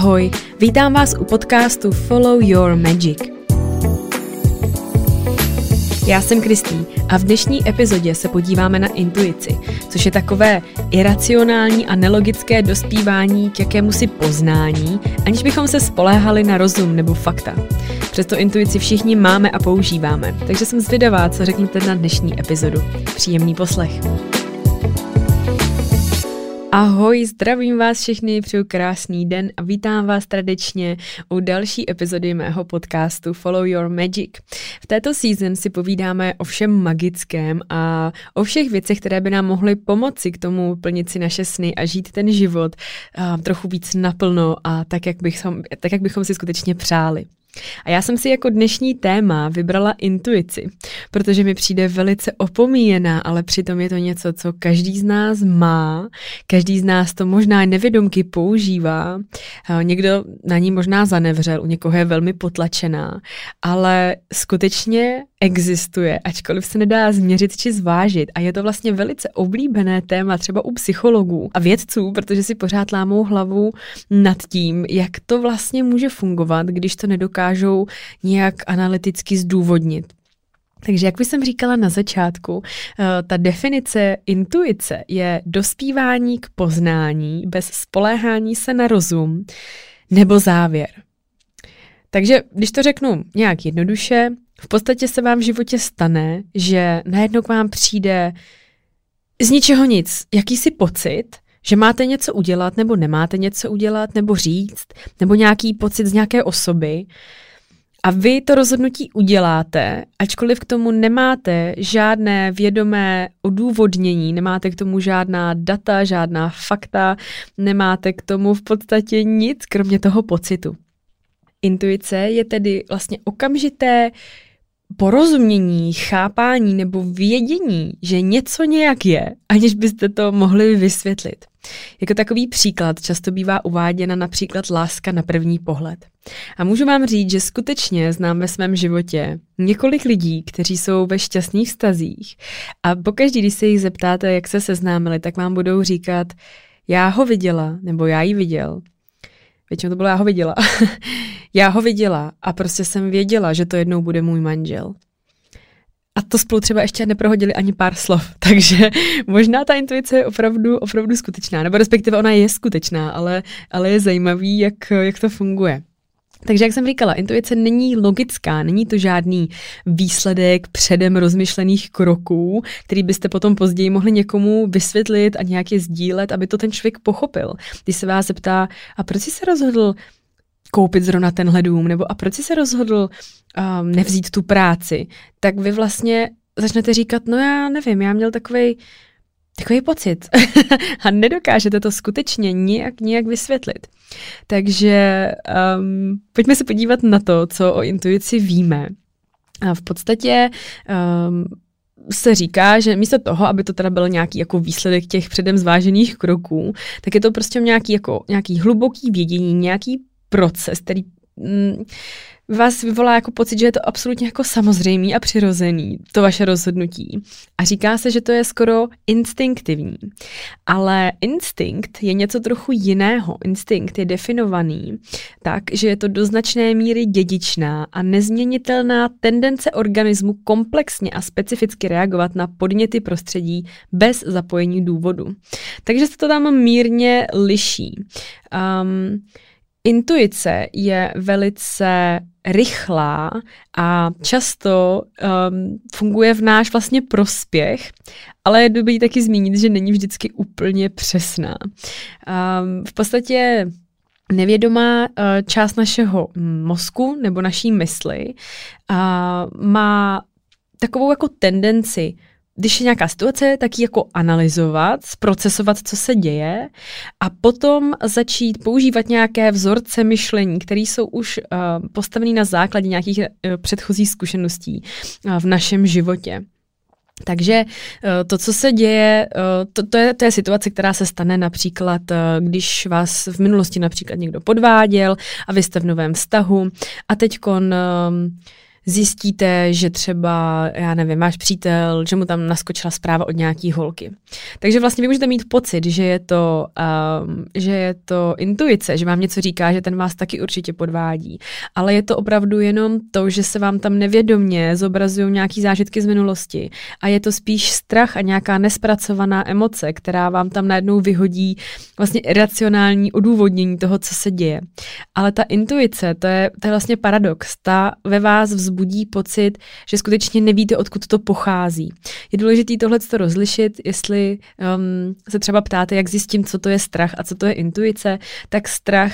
Ahoj, vítám vás u podcastu Follow Your Magic. Já jsem Kristý a v dnešní epizodě se podíváme na intuici, což je takové iracionální a nelogické dospívání k jakému si poznání, aniž bychom se spoléhali na rozum nebo fakta. Přesto intuici všichni máme a používáme, takže jsem zvědavá, co řeknete na dnešní epizodu. Příjemný poslech. Ahoj, zdravím vás všechny, přeju krásný den a vítám vás tradičně u další epizody mého podcastu Follow Your Magic. V této season si povídáme o všem magickém a o všech věcech, které by nám mohly pomoci k tomu plnit si naše sny a žít ten život uh, trochu víc naplno a tak jak, bychom, tak, jak bychom si skutečně přáli. A já jsem si jako dnešní téma vybrala intuici, protože mi přijde velice opomíjená, ale přitom je to něco, co každý z nás má, každý z nás to možná nevědomky používá, někdo na ní možná zanevřel, u někoho je velmi potlačená, ale skutečně existuje, ačkoliv se nedá změřit či zvážit. A je to vlastně velice oblíbené téma třeba u psychologů a vědců, protože si pořád lámou hlavu nad tím, jak to vlastně může fungovat, když to nedokážou nějak analyticky zdůvodnit. Takže jak bych jsem říkala na začátku, eh, ta definice intuice je dospívání k poznání bez spoléhání se na rozum nebo závěr. Takže když to řeknu nějak jednoduše, v podstatě se vám v životě stane, že najednou k vám přijde z ničeho nic jakýsi pocit, že máte něco udělat nebo nemáte něco udělat, nebo říct, nebo nějaký pocit z nějaké osoby. A vy to rozhodnutí uděláte, ačkoliv k tomu nemáte žádné vědomé odůvodnění, nemáte k tomu žádná data, žádná fakta, nemáte k tomu v podstatě nic, kromě toho pocitu. Intuice je tedy vlastně okamžité porozumění, chápání nebo vědění, že něco nějak je, aniž byste to mohli vysvětlit. Jako takový příklad často bývá uváděna například láska na první pohled. A můžu vám říct, že skutečně znám ve svém životě několik lidí, kteří jsou ve šťastných vztazích a pokaždý, když se jich zeptáte, jak se seznámili, tak vám budou říkat, já ho viděla, nebo já ji viděl. Většinou to bylo, já ho viděla. Já ho viděla a prostě jsem věděla, že to jednou bude můj manžel. A to spolu třeba ještě neprohodili ani pár slov, takže možná ta intuice je opravdu, opravdu skutečná, nebo respektive ona je skutečná, ale, ale je zajímavý, jak, jak to funguje. Takže jak jsem říkala, intuice není logická, není to žádný výsledek předem rozmyšlených kroků, který byste potom později mohli někomu vysvětlit a nějak je sdílet, aby to ten člověk pochopil. Když se vás zeptá, a proč jsi se rozhodl koupit zrovna tenhle dům, nebo a proč jsi se rozhodl um, nevzít tu práci, tak vy vlastně začnete říkat, no já nevím, já měl takový takový pocit a nedokážete to skutečně nijak, nijak vysvětlit. Takže um, pojďme se podívat na to, co o intuici víme. A v podstatě um, se říká, že místo toho, aby to teda byl nějaký jako výsledek těch předem zvážených kroků, tak je to prostě nějaký, jako, nějaký hluboký vědění, nějaký proces, který mm, vás vyvolá jako pocit, že je to absolutně jako samozřejmý a přirozený, to vaše rozhodnutí. A říká se, že to je skoro instinktivní. Ale instinkt je něco trochu jiného. Instinkt je definovaný tak, že je to do značné míry dědičná a nezměnitelná tendence organismu komplexně a specificky reagovat na podněty prostředí bez zapojení důvodu. Takže se to tam mírně liší. Um, Intuice je velice rychlá a často um, funguje v náš vlastně prospěch, ale je dobrý taky zmínit, že není vždycky úplně přesná. Um, v podstatě nevědomá uh, část našeho mozku nebo naší mysli uh, má takovou jako tendenci když je nějaká situace, tak ji jako analyzovat, zprocesovat, co se děje a potom začít používat nějaké vzorce myšlení, které jsou už uh, postavené na základě nějakých uh, předchozích zkušeností uh, v našem životě. Takže to, co se děje, to, to, je, to je situace, která se stane například, když vás v minulosti například někdo podváděl a vy jste v novém vztahu a teď zjistíte, že třeba, já nevím, máš přítel, že mu tam naskočila zpráva od nějaký holky. Takže vlastně vy můžete mít pocit, že je to, um, že je to intuice, že vám něco říká, že ten vás taky určitě podvádí. Ale je to opravdu jenom to, že se vám tam nevědomně zobrazují nějaký zážitky z minulosti. A je to spíš strach a nějaká nespracovaná emoce, která vám tam najednou vyhodí vlastně racionální odůvodnění toho, co se děje. Ale ta intuice, to je, to je vlastně paradox. Ta ve vás vzbudí vzbudí pocit, že skutečně nevíte, odkud to pochází. Je důležité tohle to rozlišit, jestli um, se třeba ptáte, jak zjistím, co to je strach a co to je intuice, tak strach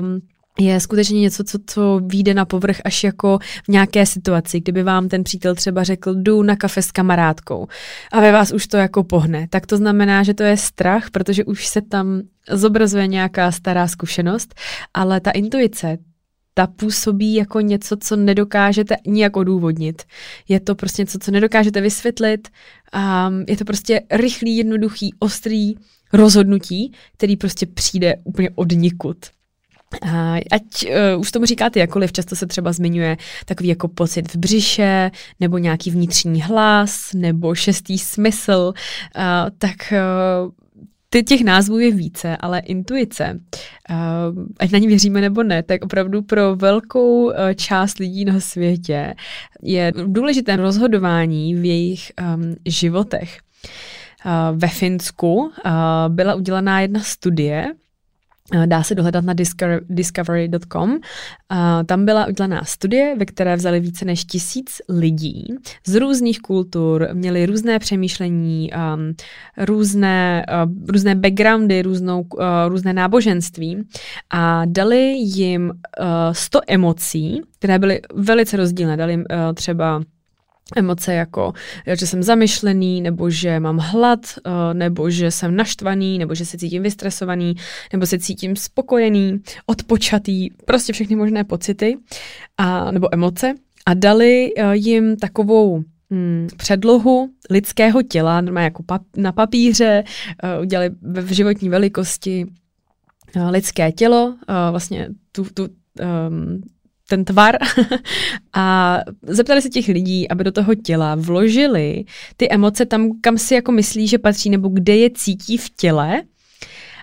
um, je skutečně něco, co, co vyjde na povrch až jako v nějaké situaci, kdyby vám ten přítel třeba řekl, jdu na kafe s kamarádkou a ve vás už to jako pohne, tak to znamená, že to je strach, protože už se tam zobrazuje nějaká stará zkušenost, ale ta intuice, ta působí jako něco, co nedokážete nijak odůvodnit. Je to prostě něco, co nedokážete vysvětlit. A je to prostě rychlý, jednoduchý, ostrý rozhodnutí, který prostě přijde úplně od nikud. Ať uh, už tomu říkáte jakoliv, často se třeba zmiňuje takový jako pocit v břiše, nebo nějaký vnitřní hlas, nebo šestý smysl, uh, tak uh, ty těch názvů je více, ale intuice, uh, ať na ní věříme nebo ne, tak opravdu pro velkou uh, část lidí na světě je důležité rozhodování v jejich um, životech. Uh, ve Finsku byla udělaná jedna studie, Eh, dá se dohledat na discovery.com. Tam byla udělaná studie, ve které vzali více než tisíc lidí z různých kultur, měli různé přemýšlení, um, různé, uh, různé backgroundy, různou, různé náboženství a dali jim 100 emocí, které byly velice rozdílné. Dali jim třeba emoce jako, že jsem zamyšlený, nebo že mám hlad, eh, nebo že jsem naštvaný, nebo že se cítím vystresovaný, nebo se cítím spokojený, odpočatý, prostě všechny možné pocity a, nebo emoce. A dali eh, jim takovou hmm, předlohu lidského těla, normálně jako pap, na papíře, uh, udělali v životní velikosti uh, lidské tělo, uh, vlastně tu, tu um, ten tvar. A zeptali se těch lidí, aby do toho těla vložili ty emoce tam, kam si jako myslí, že patří, nebo kde je cítí v těle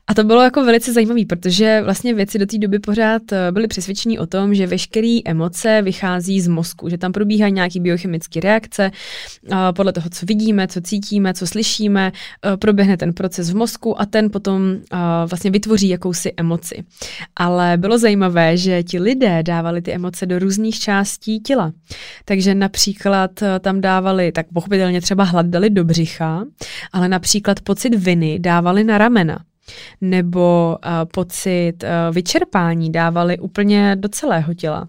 a to bylo jako velice zajímavé, protože vlastně věci do té doby pořád eh, byly přesvědčení o tom, že veškeré emoce vychází z mozku, že tam probíhají nějaké biochemické reakce, podle toho, co vidíme, co cítíme, co slyšíme, eh, proběhne ten proces v mozku a ten potom eh, vlastně vytvoří jakousi emoci. Ale bylo zajímavé, že ti lidé dávali ty emoce do různých částí těla. Takže například tam dávali, tak pochopitelně třeba hlad dali do břicha, ale například pocit viny dávali na ramena nebo uh, pocit uh, vyčerpání dávali úplně do celého těla.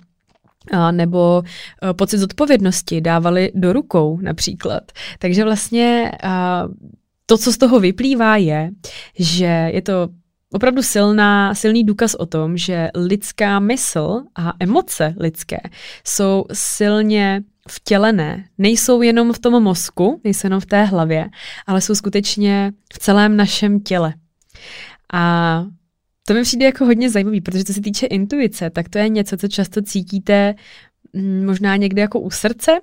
Nebo uh, pocit zodpovědnosti dávali do rukou například. Takže vlastně to, co z toho vyplývá, je, že je to opravdu silná, silný důkaz o tom, že lidská mysl a emoce lidské jsou silně vtělené. Nejsou jenom v tom mozku, nejsou jenom v té hlavě, ale jsou skutečně v celém našem těle. A to mi přijde jako hodně zajímavý, protože co se týče intuice, tak to je něco, co často cítíte mm, možná někde jako u srdce,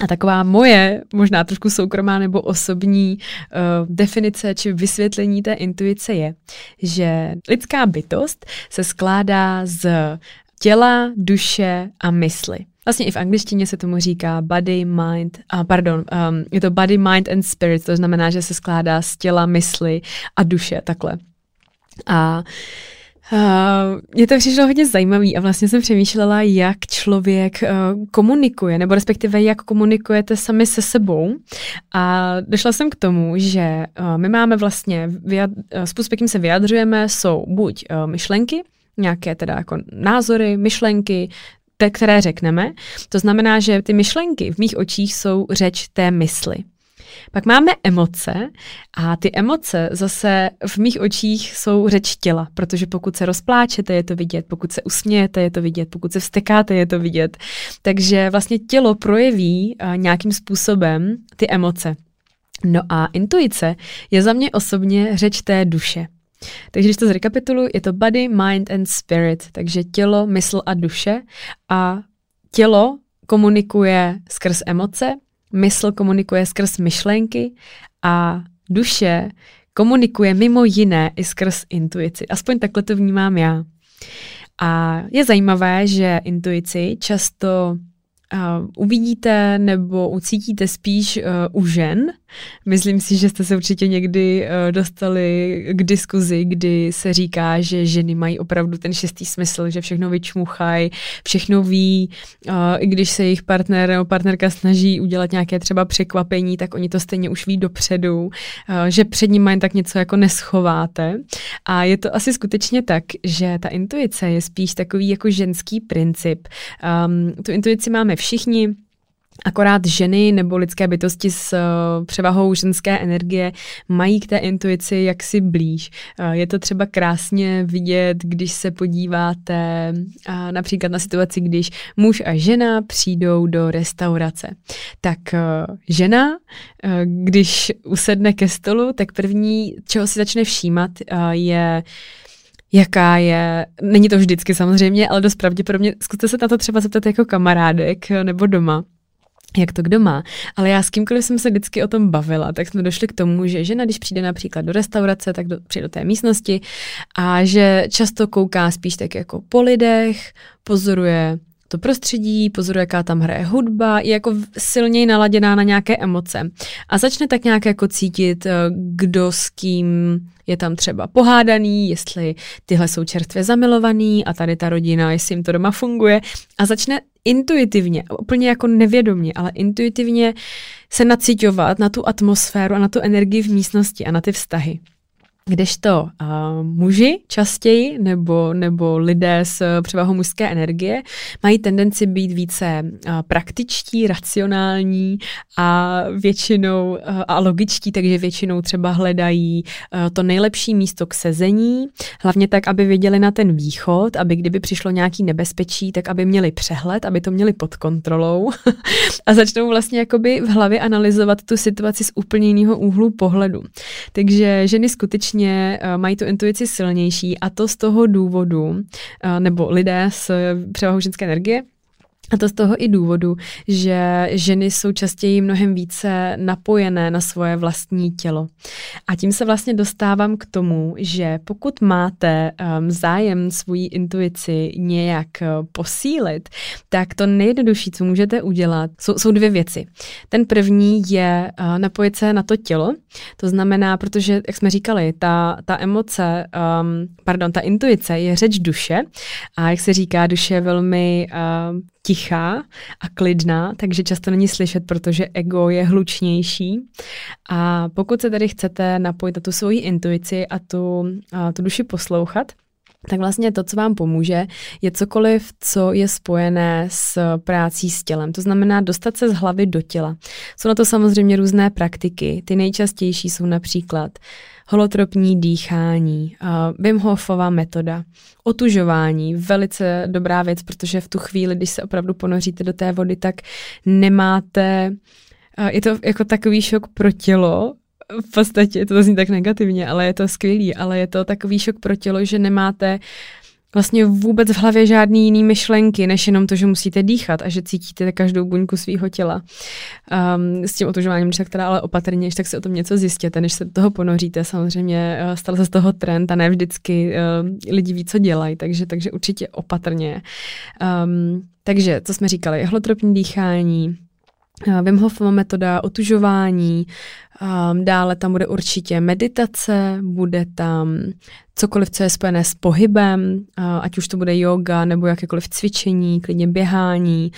a taková moje, možná trošku soukromá nebo osobní uh, definice či vysvětlení té intuice je, že lidská bytost se skládá z těla, duše a mysli. Vlastně i v angličtině se tomu říká body, mind, a pardon, um, je to body, mind and spirit, to znamená, že se skládá z těla, mysli a duše, takhle. A Uh, mě to přišlo hodně zajímavý a vlastně jsem přemýšlela, jak člověk uh, komunikuje, nebo respektive jak komunikujete sami se sebou. A došla jsem k tomu, že uh, my máme vlastně, vyjad, uh, způsob, jakým se vyjadřujeme, jsou buď uh, myšlenky, nějaké teda jako názory, myšlenky, te, které řekneme. To znamená, že ty myšlenky v mých očích jsou řeč té mysli. Pak máme emoce a ty emoce zase v mých očích jsou řeč těla, protože pokud se rozpláčete, je to vidět, pokud se usmějete, je to vidět, pokud se vstekáte, je to vidět. Takže vlastně tělo projeví nějakým způsobem ty emoce. No a intuice je za mě osobně řeč té duše. Takže když to zrekapituluji, je to body, mind and spirit, takže tělo, mysl a duše a tělo komunikuje skrz emoce, mysl komunikuje skrz myšlenky a duše komunikuje mimo jiné i skrz intuici. Aspoň takhle to vnímám já. A je zajímavé, že intuici často uh, uvidíte nebo ucítíte spíš uh, u žen. Myslím si, že jste se určitě někdy uh, dostali k diskuzi, kdy se říká, že ženy mají opravdu ten šestý smysl, že všechno vyčmuchají, všechno ví, uh, i když se jejich partner nebo partnerka snaží udělat nějaké třeba překvapení, tak oni to stejně už ví dopředu, uh, že před nimi jen tak něco jako neschováte. A je to asi skutečně tak, že ta intuice je spíš takový jako ženský princip. Um, tu intuici máme všichni, Akorát ženy nebo lidské bytosti s uh, převahou ženské energie mají k té intuici jaksi blíž. Uh, je to třeba krásně vidět, když se podíváte uh, například na situaci, když muž a žena přijdou do restaurace. Tak žena, když usedne ke stolu, tak první, čeho si začne všímat, je jaká je, není to vždycky samozřejmě, ale dost pravděpodobně, zkuste se na to třeba zeptat jako kamarádek nebo doma, jak to kdo má. Ale já s kýmkoliv jsem se vždycky o tom bavila, tak jsme došli k tomu, že žena, když přijde například do restaurace, tak do, přijde do té místnosti a že často kouká spíš tak jako po lidech, pozoruje to prostředí, pozoruje, jaká tam hraje hudba, je jako silněji naladěná na nějaké emoce. A začne tak nějak jako cítit, eh, kdo s kým je tam třeba pohádaný, jestli tyhle jsou čerstvě zamilovaný a tady ta rodina, jestli jim to doma funguje. A začne intuitivně, úplně jako nevědomně, ale intuitivně se nacitovat na tu atmosféru a na tu energii v místnosti a na ty vztahy. Kdežto uh, muži častěji nebo, nebo lidé s převahou mužské energie mají tendenci být více uh, praktičtí, racionální a většinou uh, a logičtí, takže většinou třeba hledají uh, to nejlepší místo k sezení, hlavně tak, aby věděli na ten východ, aby kdyby přišlo nějaký nebezpečí, tak aby měli přehled, aby to měli pod kontrolou a začnou vlastně jakoby v hlavě analyzovat tu situaci z úplně jiného úhlu pohledu. Takže ženy skutečně skutečně uh, mají tu intuici silnější a to z toho důvodu, uh, nebo lidé s převahou ženské energie, a to z toho i důvodu, že ženy jsou častěji mnohem více napojené na svoje vlastní tělo. A tím se vlastně dostávám k tomu, že pokud máte um, zájem svoji intuici nějak uh, posílit, tak to nejjednodušší, co můžete udělat, jsou, jsou dvě věci. Ten první je uh, napojit se na to tělo, to znamená, protože, jak jsme říkali, ta, ta emoce, um, pardon, ta intuice je řeč duše a jak se říká, duše je velmi uh, tichá a klidná, takže často není slyšet, protože ego je hlučnější. A pokud se tady chcete napojit na tu svoji intuici a tu, a tu duši poslouchat, tak vlastně to, co vám pomůže, je cokoliv, co je spojené s prácí s tělem. To znamená dostat se z hlavy do těla. Jsou na to samozřejmě různé praktiky. Ty nejčastější jsou například holotropní dýchání, uh, Wim Hofova metoda, otužování, velice dobrá věc, protože v tu chvíli, když se opravdu ponoříte do té vody, tak nemáte, uh, je to jako takový šok pro tělo, v podstatě to zní tak negativně, ale je to skvělý, ale je to takový šok pro tělo, že nemáte vlastně vůbec v hlavě žádný jiný myšlenky, než jenom to, že musíte dýchat a že cítíte každou buňku svého těla. Um, s tím otužováním, když tak teda ale opatrně, tak si o tom něco zjistěte, než se do toho ponoříte. Samozřejmě uh, stal se z toho trend a ne vždycky uh, lidi ví, co dělají, takže, takže určitě opatrně. Um, takže, co jsme říkali, hlotropní dýchání, Wim Hofova metoda otužování, um, dále tam bude určitě meditace, bude tam cokoliv, co je spojené s pohybem, uh, ať už to bude yoga nebo jakékoliv cvičení, klidně běhání.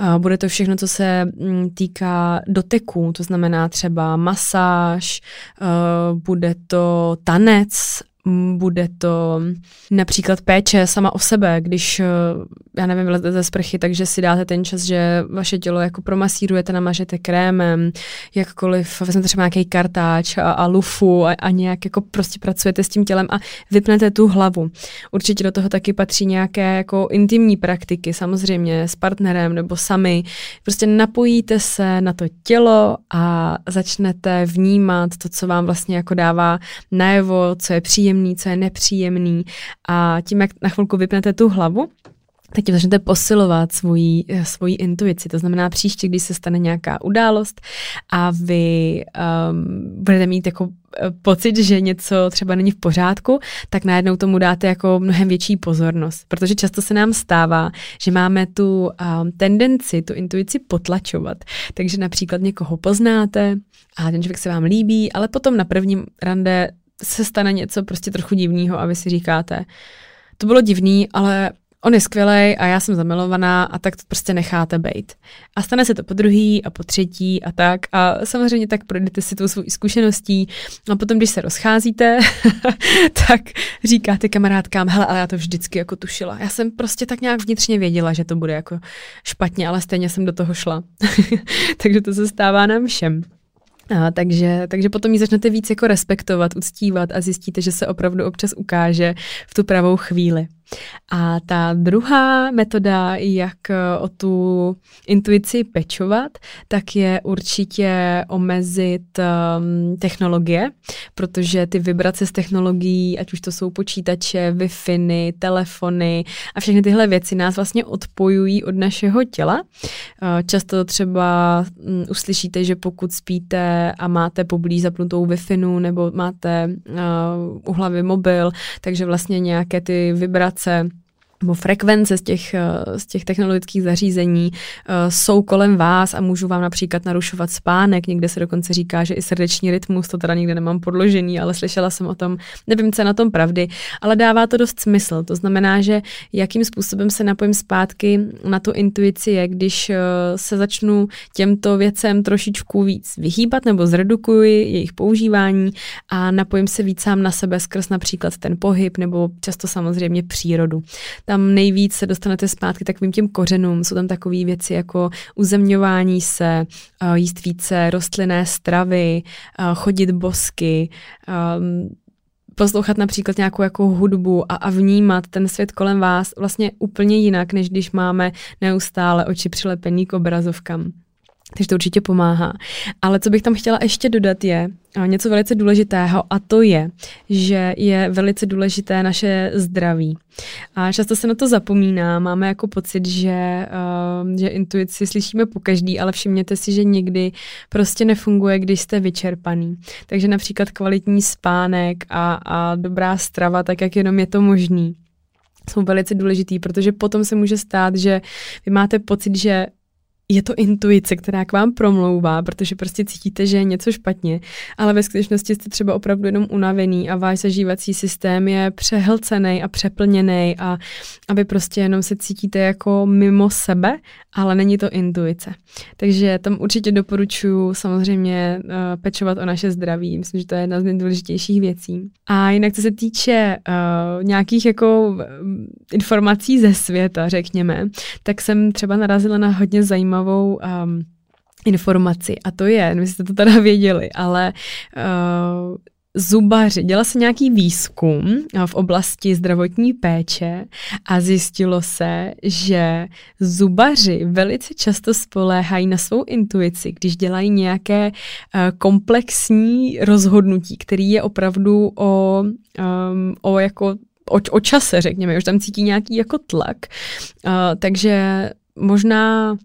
Uh, bude to všechno, co se um, týká doteků, to znamená třeba masáž, uh, bude to tanec bude to například péče sama o sebe, když, eh, já nevím, vylezete ze sprchy, takže si dáte ten čas, že vaše tělo jako promasírujete, namažete krémem, jakkoliv vezmete třeba nějaký kartáč a, a lufu a, a nějak jako prostě pracujete s tím tělem a vypnete tu hlavu. Určitě do toho taky patří nějaké jako intimní praktiky, samozřejmě s partnerem nebo sami. Prostě napojíte se na to tělo a začnete vnímat to, co vám vlastně jako dává najevo, co je příjemné příjemný, co je nepříjemný a tím, jak na chvilku vypnete tu hlavu, tak tím začnete posilovat svoji, svoji intuici. To znamená příště, když se stane nějaká událost a vy um, budete mít jako eh, pocit, že něco třeba není v pořádku, tak najednou tomu dáte jako mnohem větší pozornost. Protože často se nám stává, že máme tu um, tendenci, tu intuici potlačovat. Takže například někoho poznáte a ten člověk se vám líbí, ale potom na prvním rande se stane něco prostě trochu divného a vy si říkáte, to bylo divný, ale on je skvělý a já jsem zamilovaná a tak to prostě necháte být. A stane se to po druhý a po třetí a tak a samozřejmě tak projdete si tou svou zkušeností a potom, když se rozcházíte, tak říkáte kamarádkám, hele, ale já to vždycky jako tušila. Já jsem prostě tak nějak vnitřně věděla, že to bude jako špatně, ale stejně jsem do toho šla. Takže to se stává nám všem. A, takže, takže potom ji začnete víc jako respektovat, uctívat a zjistíte, že se opravdu občas ukáže v tu pravou chvíli. A ta druhá metoda, jak eh, o tu intuici pečovat, tak je určitě omezit um, technologie, protože ty vibrace z technologií, ať už to jsou počítače, Wi-Fi, telefony a všechny tyhle věci nás vlastně odpojují od našeho těla. Uh, často třeba um, uslyšíte, že pokud spíte a máte poblíž zapnutou Wi-Fi nebo máte uh, u hlavy mobil, takže vlastně nějaké ty vibrace vibrace nebo frekvence z těch, eh, z těch technologických zařízení uh, jsou kolem vás a můžu vám například narušovat spánek. Někde se dokonce říká, že i srdeční rytmus, to teda nikde nemám podložený, ale slyšela jsem o tom, nevím, co je na tom pravdy, ale dává to dost smysl. To znamená, že jakým způsobem se napojím zpátky na tu intuici je, když uh, se začnu těmto věcem trošičku víc vyhýbat nebo zredukuji jejich používání a napojím se víc sám na sebe skrz například ten pohyb nebo často samozřejmě přírodu tam nejvíc se dostanete zpátky takovým těm kořenům. Jsou tam takové věci jako uzemňování se, eh, jíst více rostlinné stravy, eh, chodit bosky, ehm, poslouchat například nějakou jako hudbu a, a vnímat ten svět kolem vás vlastně úplně jinak, než když máme neustále oči přilepený k obrazovkám. Takže to určitě pomáhá. Ale co bych tam chtěla ještě dodat je něco velice důležitého a to je, že je velice důležité naše zdraví. A často se na to zapomíná, máme jako pocit, že, uh, že intuici slyšíme po každý, ale všimněte si, že někdy prostě nefunguje, když jste vyčerpaný. Takže například kvalitní spánek a, a dobrá strava, tak jak jenom je to možný jsou velice důležitý, protože potom se může stát, že vy máte pocit, že je to intuice, která k vám promlouvá, protože prostě cítíte, že je něco špatně, ale ve skutečnosti jste třeba opravdu jenom unavený a váš zažívací systém je přehlcený a přeplněný a, a vy prostě jenom se cítíte jako mimo sebe, ale není to intuice. Takže tam určitě doporučuji samozřejmě uh, pečovat o naše zdraví. Myslím, že to je jedna z nejdůležitějších věcí. A jinak, co se týče uh, nějakých jako uh, informací ze světa, řekněme, tak jsem třeba narazila na hodně zajímavou zajímavou um, informaci a to je, nevím, jste to teda věděli, ale uh, zubaři. Dělal se nějaký výzkum uh, v oblasti zdravotní péče a zjistilo se, že zubaři velice často spoléhají na svou intuici, když dělají nějaké uh, komplexní rozhodnutí, který je opravdu o, um, o jako o, o čase, řekněme, už tam cítí nějaký jako tlak. Uh, takže možná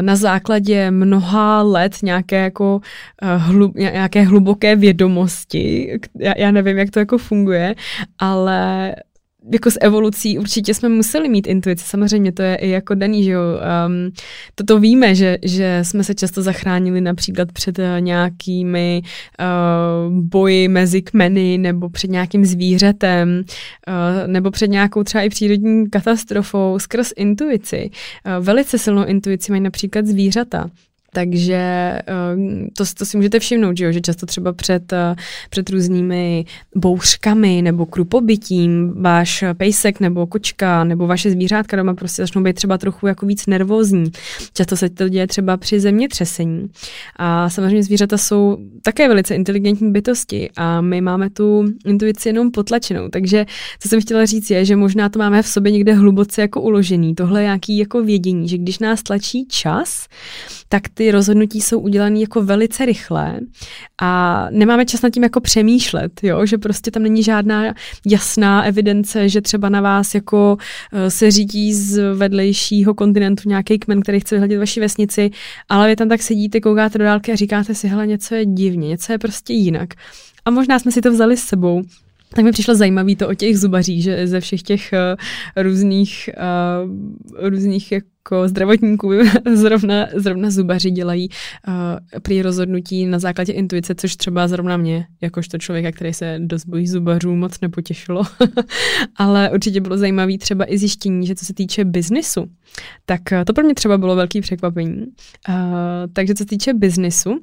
na základě mnoha let nějaké jako eh, hlub, nějaké hluboké vědomosti. Já, já nevím, jak to jako funguje, ale jako s evolucí určitě jsme museli mít intuici, samozřejmě to je i jako daný, že jo. Um, toto víme, že, že jsme se často zachránili například před uh, nějakými uh, boji mezi kmeny nebo před nějakým zvířetem uh, nebo před nějakou třeba i přírodní katastrofou skrz intuici. Uh, velice silnou intuici mají například zvířata. Takže ehm, to, to si můžete všimnout, že, jo? že často třeba před, eh, před různými bouřkami nebo krupobytím váš pejsek nebo kočka nebo vaše zvířátka doma prostě začnou být třeba trochu jako víc nervózní. Často se to děje třeba při zemětřesení. A samozřejmě zvířata jsou také velice inteligentní bytosti a my máme tu intuici jenom potlačenou. Takže co jsem chtěla říct je, že možná to máme v sobě někde hluboce jako uložený. Tohle je nějaký jako vědění, že když nás tlačí čas, tak ty rozhodnutí jsou udělané jako velice rychle a nemáme čas nad tím jako přemýšlet, jo? že prostě tam není žádná jasná evidence, že třeba na vás jako eh, se řídí z vedlejšího kontinentu nějaký kmen, který chce vyhledět vaši vesnici, ale vy tam tak sedíte, koukáte do dálky a říkáte si, hele, něco je divně, něco je prostě jinak. A možná jsme si to vzali s sebou, tak mi přišlo zajímavé to o těch zubařích, že ze všech těch uh, různých, uh, různých jako zdravotníků zrovna, zrovna zubaři dělají uh, prý rozhodnutí na základě intuice, což třeba zrovna mě, jakožto člověka, který se dost bojí zubařů, moc nepotěšilo. Ale určitě bylo zajímavé třeba i zjištění, že co se týče biznisu, tak to pro mě třeba bylo velký překvapení. Uh, takže co se týče biznisu,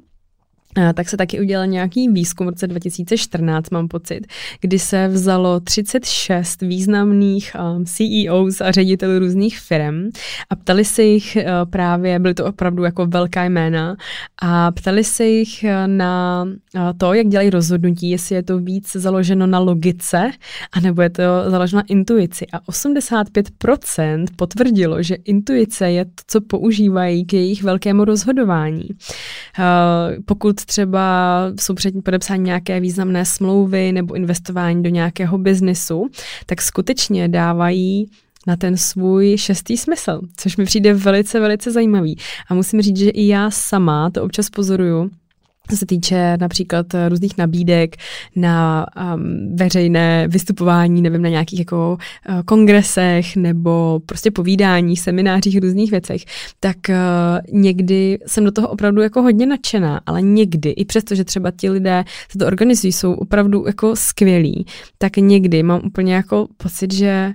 tak se taky udělal nějaký výzkum v roce 2014, mám pocit, kdy se vzalo 36 významných um, CEOs a ředitelů různých firm a ptali se jich uh, právě, byly to opravdu jako velká jména, a ptali se jich uh, na uh, to, jak dělají rozhodnutí, jestli je to víc založeno na logice, anebo je to založeno na intuici. A 85% potvrdilo, že intuice je to, co používají k jejich velkému rozhodování. Uh, pokud třeba jsou před podepsání nějaké významné smlouvy nebo investování do nějakého biznesu, tak skutečně dávají na ten svůj šestý smysl, což mi přijde velice, velice zajímavý. A musím říct, že i já sama to občas pozoruju, co se týče například eh, různých nabídek na um, veřejné vystupování, nevím, na nějakých jako uh, kongresech nebo prostě povídání, seminářích, různých věcech, tak uh, někdy jsem do toho opravdu jako hodně nadšená, ale někdy, i přesto, že třeba ti lidé, co to organizují, jsou opravdu jako skvělí, tak někdy mám úplně jako pocit, že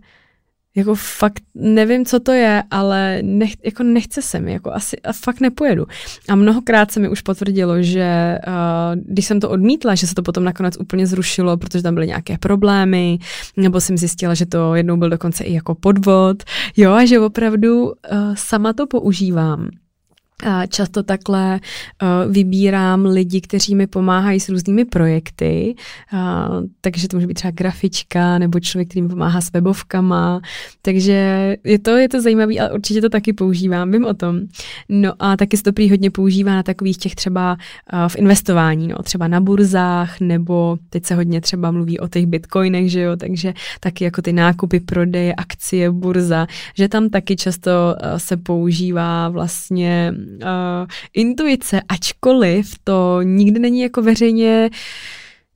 jako fakt nevím, co to je, ale nech, jako nechce se mi, jako asi a fakt nepojedu. A mnohokrát se mi už potvrdilo, že uh, když jsem to odmítla, že se to potom nakonec úplně zrušilo, protože tam byly nějaké problémy, nebo jsem zjistila, že to jednou byl dokonce i jako podvod, jo, a že opravdu uh, sama to používám Často takhle uh, vybírám lidi, kteří mi pomáhají s různými projekty, takže to může být třeba grafička nebo člověk, který mi pomáhá s webovkama, takže je to, je to zajímavé, ale určitě to taky používám, vím o tom. No a taky se to prý hodně používá na takových těch třeba uh, v investování, no, třeba na burzách, nebo teď se hodně třeba mluví o těch bitcoinech, že jo, takže taky jako ty nákupy, prodeje, akcie, burza, že tam taky často uh, se používá vlastně uh, intuice, ačkoliv to nikdy není jako veřejně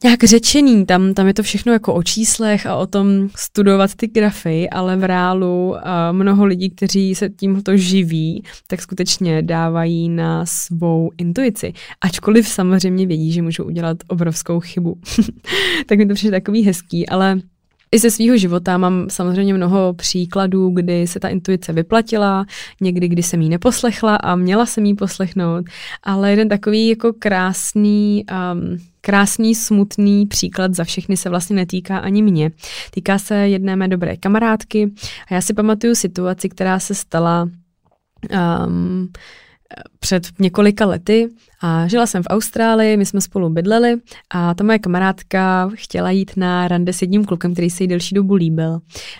nějak řečený, tam, tam je to všechno jako o číslech a o tom studovat ty grafy, ale v reálu uh, mnoho lidí, kteří se tímto živí, tak skutečně dávají na svou intuici. Ačkoliv samozřejmě vědí, že můžou udělat obrovskou chybu. tak mi to přijde takový hezký, ale i ze svého života mám samozřejmě mnoho příkladů, kdy se ta intuice vyplatila, někdy, kdy jsem jí neposlechla a měla jsem jí poslechnout, ale jeden takový jako krásný, um, krásný, smutný příklad za všechny se vlastně netýká ani mě. Týká se jedné mé dobré kamarádky a já si pamatuju situaci, která se stala um, před několika lety a žila jsem v Austrálii, my jsme spolu bydleli a ta moje kamarádka chtěla jít na rande s jedním klukem, který se jí delší dobu líbil.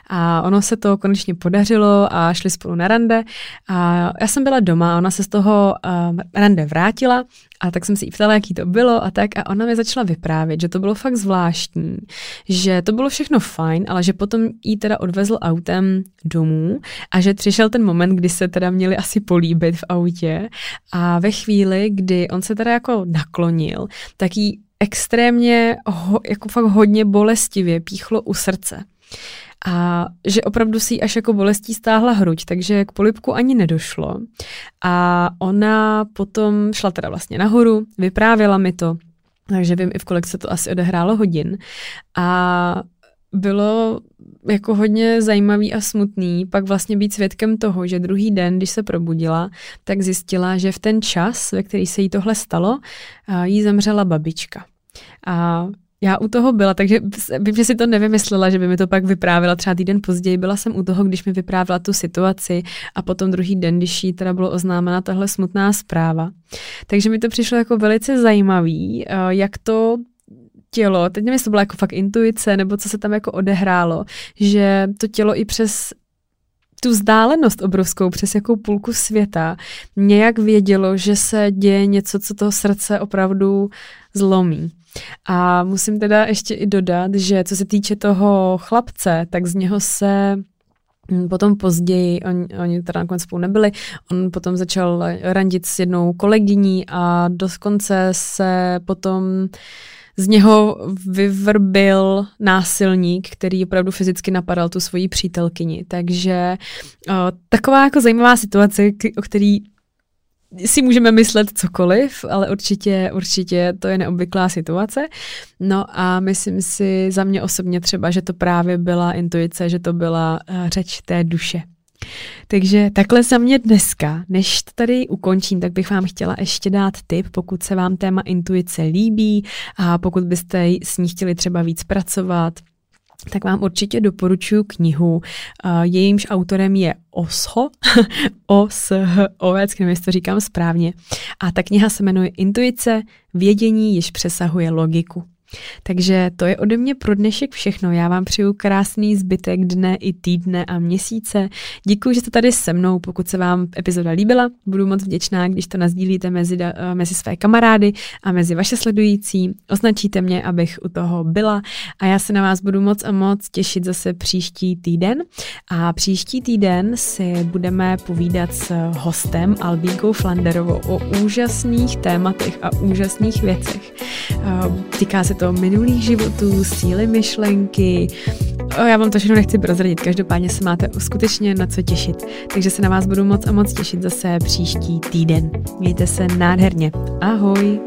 A ono se to konečně podařilo a šli spolu na rande. A já jsem byla doma, ona se z toho uh, rande vrátila a tak jsem si jí ptala, jaký to bylo a tak. A ona mi začala vyprávět, že to bylo fakt zvláštní, že to bylo všechno fajn, ale že potom jí teda odvezl autem domů a že přišel ten moment, kdy se teda měli asi políbit v autě. A ve chvíli, kdy on se teda jako naklonil, tak jí extrémně, ho, jako fakt hodně bolestivě píchlo u srdce a že opravdu si až jako bolestí stáhla hruď, takže k polipku ani nedošlo. A ona potom šla teda vlastně nahoru, vyprávěla mi to, takže vím i v kolik se to asi odehrálo hodin. A bylo jako hodně zajímavý a smutný pak vlastně být svědkem toho, že druhý den, když se probudila, tak zjistila, že v ten čas, ve který se jí tohle stalo, jí zemřela babička. A já u toho byla, takže vím, že si to nevymyslela, že by mi to pak vyprávěla třeba týden později. Byla jsem u toho, když mi vyprávěla tu situaci a potom druhý den, když jí teda bylo oznámena tahle smutná zpráva. Takže mi to přišlo jako velice zajímavý, jak to tělo, teď nevím, jestli to byla jako fakt intuice, nebo co se tam jako odehrálo, že to tělo i přes tu vzdálenost obrovskou přes jakou půlku světa nějak vědělo, že se děje něco, co to srdce opravdu zlomí. A musím teda ještě i dodat, že co se týče toho chlapce, tak z něho se hm, Potom později, on, oni teda nakonec spolu nebyli, on potom začal randit s jednou kolegyní a dokonce se potom z něho vyvrbil násilník, který opravdu fyzicky napadal tu svoji přítelkyni. Takže o, taková jako zajímavá situace, o který si můžeme myslet cokoliv, ale určitě, určitě to je neobvyklá situace. No a myslím si za mě osobně třeba, že to právě byla intuice, že to byla uh, řeč té duše. Takže takhle za mě dneska, než tady ukončím, tak bych vám chtěla ještě dát tip, pokud se vám téma intuice líbí a pokud byste s ní chtěli třeba víc pracovat, tak vám určitě doporučuji knihu. Jejímž autorem je Osho, o s h o nevím, jestli to říkám správně. A ta kniha se jmenuje Intuice, vědění již přesahuje logiku. Takže to je ode mě pro dnešek všechno. Já vám přeju krásný zbytek dne i týdne a měsíce. Děkuji, že jste tady se mnou. Pokud se vám epizoda líbila, budu moc vděčná, když to nazdílíte mezi, eh, mezi své kamarády a mezi vaše sledující. Označíte mě, abych u toho byla a já se na vás budu moc a moc těšit zase příští týden. A příští týden si budeme povídat s hostem Albínkou Flanderovou o úžasných tématech a úžasných věcech. Eh, týká se to minulých životů, síly myšlenky. O, já vám to všechno nechci prozradit, každopádně se máte skutečně na co těšit. Takže se na vás budu moc a moc těšit zase příští týden. Mějte se nádherně. Ahoj!